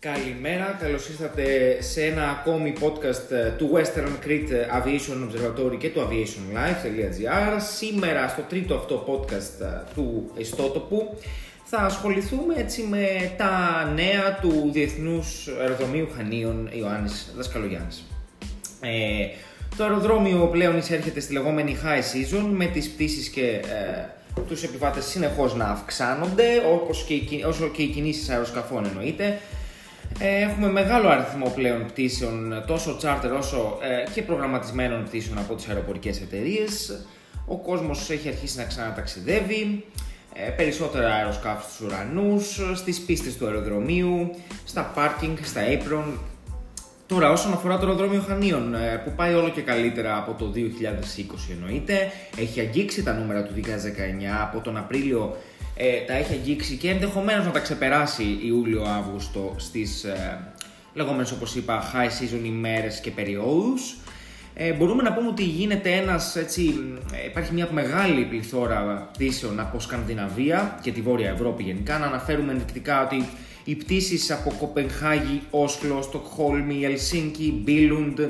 Καλημέρα, καλώς ήρθατε σε ένα ακόμη podcast ε, του Western Crete Aviation Observatory και του aviationlife.gr Σήμερα στο τρίτο αυτό podcast ε, του ιστότοπου θα ασχοληθούμε έτσι με τα νέα του Διεθνούς Αεροδρομίου Χανίων Ιωάννης Δασκαλογιάννης. Ε, το αεροδρόμιο πλέον εισέρχεται στη λεγόμενη high season με τις πτήσεις και ε, τους επιβάτες συνεχώς να αυξάνονται όπως και οι, όσο και οι κινήσεις αεροσκαφών εννοείται. Ε, έχουμε μεγάλο αριθμό πλέον πτήσεων, τόσο charter όσο ε, και προγραμματισμένων πτήσεων από τις αεροπορικές εταιρείες. Ο κόσμος έχει αρχίσει να ξαναταξιδεύει, ε, περισσότερα αεροσκάφη στους ουρανούς, στις πίστες του αεροδρομίου, στα πάρκινγκ, στα apron. Τώρα όσον αφορά το αεροδρόμιο Χανίων ε, που πάει όλο και καλύτερα από το 2020 εννοείται, έχει αγγίξει τα νούμερα του 2019 από τον Απρίλιο ε, τα έχει αγγίξει και ενδεχομένως να τα ξεπεράσει Ιούλιο-Αύγουστο στις ε, λεγόμενες όπως είπα high season ημέρες και περιόδους. Ε, μπορούμε να πούμε ότι γίνεται ένας, έτσι, ε, υπάρχει μια μεγάλη πληθώρα πτήσεων από Σκανδιναβία και τη Βόρεια Ευρώπη γενικά. Να αναφέρουμε ενδεικτικά ότι οι πτήσεις από Κοπενχάγη, Όσλο, Στοκχόλμη, Ελσίνκι, Μπίλουντ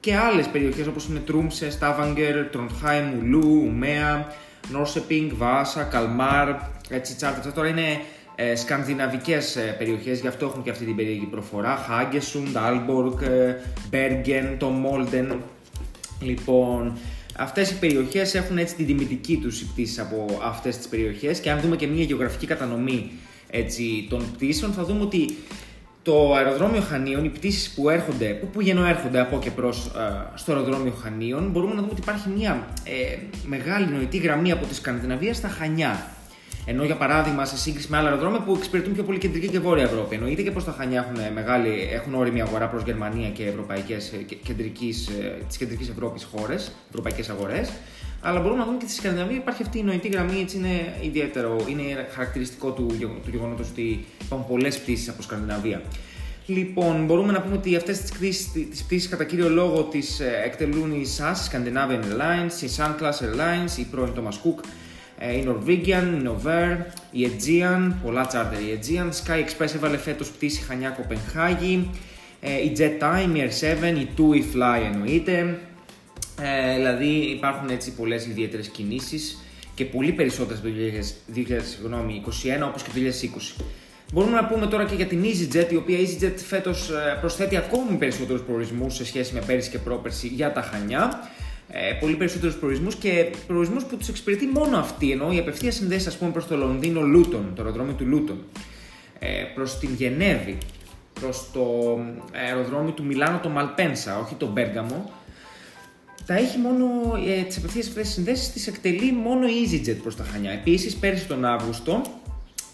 και άλλες περιοχές όπως είναι Τρούμσε, Στάβαγκερ, Τροντχάιμ, Ουλού, Ουμέα, Νόρκεπινγκ, Βάσα, Καλμάρ, έτσι charter. Αυτά τώρα είναι ε, σκανδιναβικές ε, περιοχές, γι' αυτό έχουν και αυτή την περίεργη προφορά. Χάγκεσουντ, Άλμποργκ, ε, Μπέργεν, το Μόλντε. Λοιπόν, αυτές οι περιοχές έχουν έτσι την τιμητική τους οι από αυτές τις περιοχές και αν δούμε και μια γεωγραφική κατανομή έτσι, των πτήσεων θα δούμε ότι το αεροδρόμιο Χανίων, οι πτήσεις που έρχονται, που, που έρχονται από και προς ε, στο αεροδρόμιο Χανίων, μπορούμε να δούμε ότι υπάρχει μια ε, μεγάλη νοητή γραμμή από τη Σκανδιναβία στα Χανιά. Ενώ για παράδειγμα, σε σύγκριση με άλλα αεροδρόμια που εξυπηρετούν πιο πολύ κεντρική και βόρεια Ευρώπη. Εννοείται και πως τα Χανιά έχουν, μεγάλη, έχουν όρημη αγορά προς Γερμανία και ευρωπαϊκές ε, της κεντρικής Ευρώπης χώρες, ευρωπαϊκές αγορές. Αλλά μπορούμε να δούμε και στη Σκανδιναβία υπάρχει αυτή η νοητή γραμμή, έτσι είναι ιδιαίτερο, είναι χαρακτηριστικό του, του γεγονότος ότι υπάρχουν πολλές πτήσεις από Σκανδιναβία. Λοιπόν, μπορούμε να πούμε ότι αυτές τις πτήσεις κατά κύριο λόγο τις ε, εκτελούν η SAS, Scandinavian Airlines, η Sunclass Airlines, η πρώην Thomas Cook, ε, η Norwegian, η Novair, η Aegean, πολλά charter η Aegean, Sky Express έβαλε φέτος πτήση Χανιά Κοπενχάγη, ε, η Jet Time, η Air7, η TUI Fly εννοείται, ε, δηλαδή υπάρχουν έτσι πολλές ιδιαίτερες κινήσεις και πολύ περισσότερες το 2021 όπως και το 2020. Μπορούμε να πούμε τώρα και για την EasyJet, η οποία EasyJet φέτος ε, προσθέτει ακόμη περισσότερους προορισμούς σε σχέση με πέρυσι και πρόπερσι για τα Χανιά. Ε, πολύ περισσότερους προορισμούς και προορισμούς που τους εξυπηρετεί μόνο αυτή. Ενώ η απευθεία συνδέσει, ας πούμε, προς το Λονδίνο Λούτον, το αεροδρόμιο του Λούτον, ε, προς την Γενέβη, προς το αεροδρόμιο του Μιλάνο, το Μαλπένσα, όχι το Μπέργαμο, τα έχει μόνο ε, τις απευθείας αυτές συνδέσεις, τις εκτελεί μόνο η EasyJet προς τα Χανιά. Επίσης, πέρυσι τον Αύγουστο,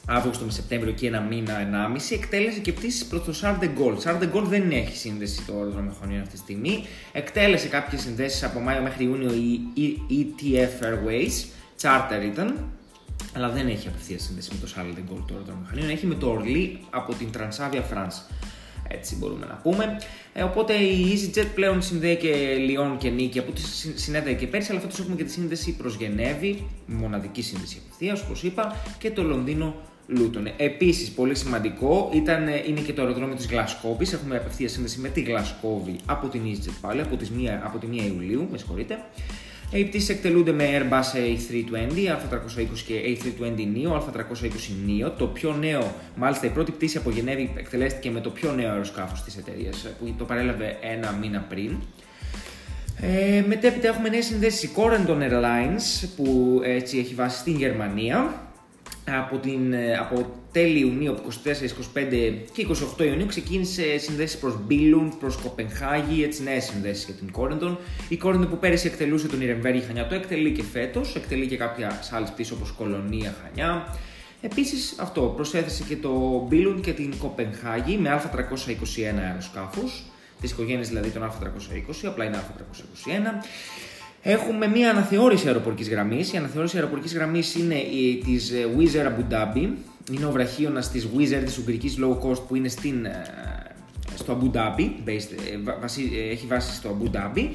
Αύγουστο με Σεπτέμβριο και ένα μήνα, ενάμιση, εκτέλεσε και πτήσεις προς το Charles de Gaulle. Charles de Gaulle δεν έχει σύνδεση το αεροδρόμιο Χωνίων αυτή τη στιγμή. Εκτέλεσε κάποιες συνδέσεις από Μάιο μέχρι Ιούνιο η ETF Airways, charter ήταν, αλλά δεν έχει απευθείας σύνδεση με το Charles de Gaulle το αεροδρόμιο Χωνίων. Έχει με το Orly από την Transavia France έτσι μπορούμε να πούμε. Ε, οπότε η EasyJet πλέον συνδέει και Λιόν και Νίκη, από ό,τι συνέδεε και πέρσι, αλλά φέτος έχουμε και τη σύνδεση προς Γενέβη, μοναδική σύνδεση απευθείας, όπως είπα, και το Λονδίνο Λούτον. Επίσης, πολύ σημαντικό ήταν, είναι και το αεροδρόμιο της Γλασκόβης. Έχουμε απευθεία σύνδεση με τη Γλασκόβη από την EasyJet πάλι, από, τις 1, από τη 1 Ιουλίου, με συγχωρείτε. Οι πτήσει εκτελούνται με Airbus A320, A320 και A320 Neo, A320 Neo. Το πιο νέο, μάλιστα η πρώτη πτήση από Γενέβη εκτελέστηκε με το πιο νέο αεροσκάφος της εταιρείας που το παρέλαβε ένα μήνα πριν. Ε, μετέπειτα έχουμε νέες συνδέσεις η Corendon Airlines που έτσι έχει βάσει στην Γερμανία από, την, ε, από τέλη Ιουνίου, 24, 25 και 28 Ιουνίου ξεκίνησε συνδέσεις προς Μπίλουντ, προς Κοπενχάγη, έτσι νέες συνδέσεις για την Κόρεντον. Η Κόρεντον που πέρυσι εκτελούσε τον Ιρεμβέργη Χανιά το εκτελεί και φέτος, εκτελεί και κάποια άλλες πίσω όπως Κολονία Χανιά. Επίσης αυτό προσέθεσε και το Μπίλουντ και την Κοπενχάγη με Α321 αεροσκάφους, τις οικογένειες δηλαδή των Α320, απλά είναι Α321. Έχουμε μια αναθεώρηση αεροπορικής γραμμής. Η αναθεώρηση αεροπορικής γραμμής είναι της ε, Wizz Air Abu Dhabi. Είναι ο βραχίωνας της Wizz Air της Ουγγρικής Low Cost που είναι στην, ε, στο Abu Dhabi. Based, ε, έχει βάση στο Abu Dhabi.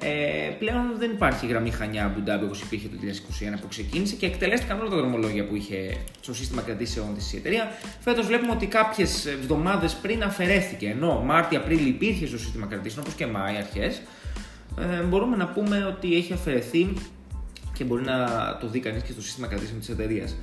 Ε, πλέον δεν υπάρχει γραμμή Χανιά Μπουντάμπη όπως υπήρχε το 2021 που ξεκίνησε και εκτελέστηκαν όλα τα δρομολόγια που είχε στο σύστημα κρατήσεων τη εταιρεία. Φέτος βλέπουμε ότι κάποιες εβδομάδες πριν αφαιρέθηκε, ενώ Μάρτιο-Απρίλιο υπήρχε στο σύστημα κρατήσεων όπως και Μάη αρχές. Ε, μπορούμε να πούμε ότι έχει αφαιρεθεί και μπορεί να το δει κανείς και στο σύστημα κρατήσεων της εταιρείας.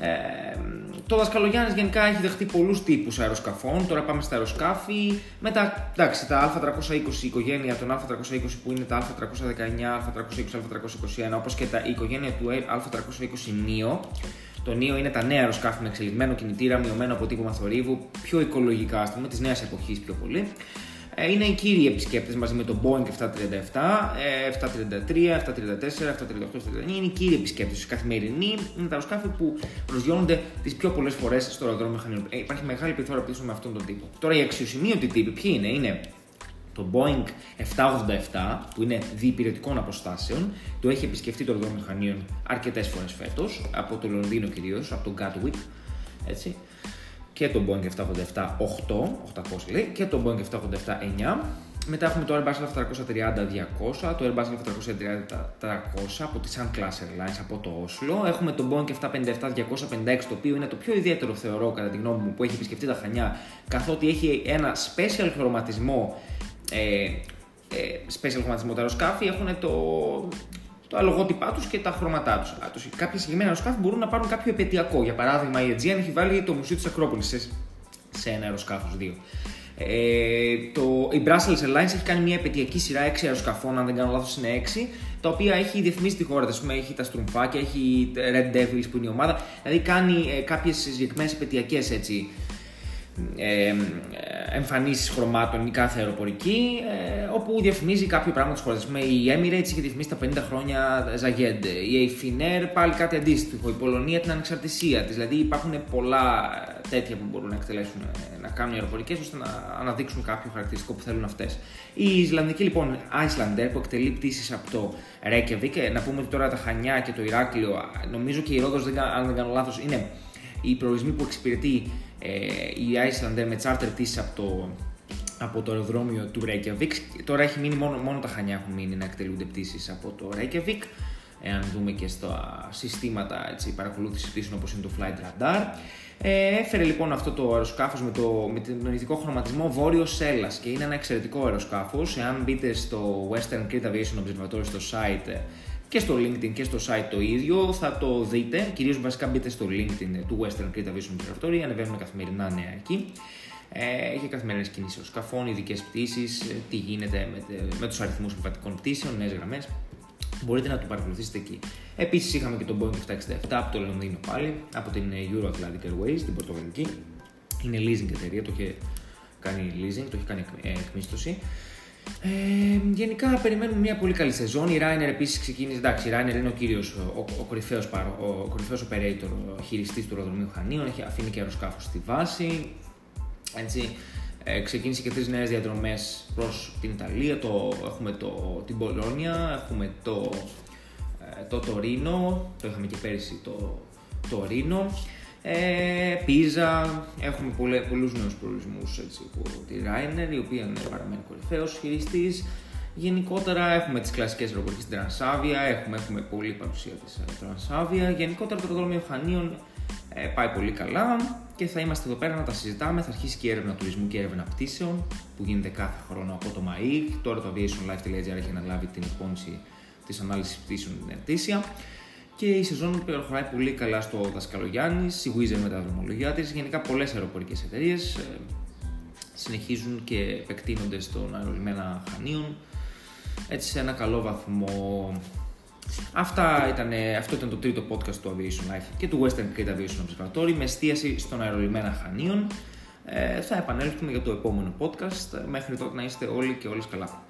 Ε, το Δασκαλογιάννης γενικά έχει δεχτεί πολλούς τύπους αεροσκαφών. Τώρα πάμε στα αεροσκάφη. Μετά, εντάξει, τα Α320, η οικογένεια των Α320 που είναι τα Α319, Α320, Α321, όπως και τα, η οικογένεια του Α320 NEO. Το NEO είναι τα νέα αεροσκάφη με εξελιγμένο κινητήρα, μειωμένο αποτύπωμα θορύβου, πιο οικολογικά, ας πούμε, της νέας εποχής πιο πολύ. Ε, είναι οι κύριοι επισκέπτες μαζί με το Boeing 737, 733, 734, 738, 739. Είναι οι κύριοι επισκέπτες, οι καθημερινοί. Είναι τα αεροσκάφη που προσγειώνονται τις πιο πολλές φορές στο αεροδρόμιο μηχανών. Ε, υπάρχει μεγάλη πληθώρα πίσω με αυτόν τον τύπο. Τώρα οι αξιοσημείωτοι τύποι ποιοι είναι, είναι το Boeing 787 που είναι διυπηρετικών αποστάσεων. Το έχει επισκεφτεί το αεροδρόμιο μηχανίων αρκετές φορές φέτος, από το Λονδίνο κυρίως, από τον Gatwick. Έτσι και το Boeing 787-8, 800 λέει, και το Boeing 787-9. Μετά έχουμε το Airbus 730-200, το Airbus 730-300 από τη Sun Class Airlines από το Όσλο. Έχουμε το Boeing 757-256, το οποίο είναι το πιο ιδιαίτερο θεωρώ κατά τη γνώμη μου που έχει επισκεφτεί τα Χανιά, καθότι έχει ένα special χρωματισμό ε, ε, special χρωματισμό τα αεροσκάφη έχουν το, το λογότυπά τους και τα χρώματά τους. Κάποια συγκεκριμένα αεροσκάφη μπορούν να πάρουν κάποιο επαιτειακό. Για παράδειγμα, η Aegean έχει βάλει το Μουσείο της Ακρόπολης σε, σε ένα αεροσκάφος, δύο. Ε, το, η Brussels Airlines έχει κάνει μια επαιτειακή σειρά 6 αεροσκαφών, αν δεν κάνω λάθος, είναι 6, τα οποία έχει διαφημίσει τη χώρα. πούμε, έχει τα στρουμφάκια, έχει Red Devils που είναι η ομάδα. Δηλαδή κάνει ε, κάποιες συγκεκριμένες επαιτειακές έτσι ε, εμφανίσεις χρωμάτων η κάθε αεροπορική, ε, όπου διαφημίζει κάποιο πράγμα τη χώρα. Η Emirates είχε διαφημίσει τα 50 χρόνια Zaged, η Eiffiner πάλι κάτι αντίστοιχο, η Πολωνία την ανεξαρτησία της. Δηλαδή υπάρχουν πολλά τέτοια που μπορούν να εκτελέσουν, ε, να κάνουν οι αεροπορικές ώστε να αναδείξουν κάποιο χαρακτηριστικό που θέλουν αυτές. Η Ισλανδική λοιπόν Islander που εκτελεί πτήσεις από το Reykjavik, ε, να πούμε ότι τώρα τα Χανιά και το Ηράκλειο, νομίζω και η Ρόδος, αν δεν κάνω λάθος, είναι οι προορισμοί που εξυπηρετεί ε, η Iceland με charter πτήσει από το, από το αεροδρόμιο του Reykjavik. Τώρα έχει μείνει μόνο, μόνο τα Χανιά έχουν μείνει να εκτελούνται πτήσεις από το Reykjavik. Εάν δούμε και στα συστήματα έτσι, παρακολούθηση πτήσεων όπως είναι το Flight Radar. Ε, έφερε λοιπόν αυτό το αεροσκάφος με, το, με τον ειδικό χρωματισμό Βόρειο Σέλλας και είναι ένα εξαιρετικό αεροσκάφος. Εάν μπείτε στο Western Crete Aviation Observatory στο site και στο LinkedIn και στο site το ίδιο. Θα το δείτε. Κυρίως βασικά μπείτε στο LinkedIn του Western Crete Aviation Observatory. Ανεβαίνουν καθημερινά νέα εκεί. Ε, έχει καθημερινές κινήσεις σκαφών, ειδικές πτήσεις, ε, τι γίνεται με, με τους αριθμούς επιβατικών πτήσεων, νέες γραμμές. Μπορείτε να το παρακολουθήσετε εκεί. Επίσης είχαμε και τον Boeing 767 από το Λονδίνο πάλι, από την ε, Euro Atlantic Airways, την Πορτογαλική. Είναι leasing εταιρεία, το είχε κάνει leasing, το έχει κάνει εκμίσθωση. Ε, γενικά περιμένουμε μια πολύ καλή σεζόν. Η Rainer επίσης ξεκίνησε. Εντάξει, η Rainer είναι ο κύριος, ο, ο, κορυφαίος ο, κορυφαίος operator, ο χειριστής του αεροδρομίου Χανίων. Έχει αφήνει και αεροσκάφος στη βάση. Έτσι, ε, ξεκίνησε και τρεις νέες διαδρομές προς την Ιταλία. Το, έχουμε το, την Πολόνια, έχουμε το, ε, το Τωρίνο, το είχαμε και πέρυσι το, το Ρήνο. Ε, Πίζα, έχουμε πολλέ, πολλούς νέους προορισμούς έτσι, από τη Rainer, η οποία είναι παραμένει κορυφαίος χειριστής. Γενικότερα έχουμε τις κλασικές αεροπορικές στην Τρανσάβια, έχουμε, έχουμε πολλή παρουσία της Τρανσάβια. Γενικότερα το αεροδρόμιο Χανίων ε, πάει πολύ καλά και θα είμαστε εδώ πέρα να τα συζητάμε. Θα αρχίσει και η έρευνα τουρισμού και έρευνα πτήσεων που γίνεται κάθε χρόνο από το ΜΑΗΚ. Τώρα το aviationlife.gr έχει αναλάβει την εκπόνηση της ανάλυσης πτήσεων την ετήσια και η σεζόν προχωράει πολύ καλά στο Δασκαλογιάννης, η Wizard με τα δρομολογιά της. Γενικά πολλές αεροπορικές εταιρείες ε, συνεχίζουν και επεκτείνονται στον αερολιμένα Χανίων έτσι σε ένα καλό βαθμό. Αυτά ήταν, αυτό ήταν το τρίτο podcast του Aviation Life και του Western Crete Aviation Observatory με εστίαση στον αερολιμένα Χανίων. Ε, θα επανέλθουμε για το επόμενο podcast. Μέχρι τότε να είστε όλοι και όλες καλά.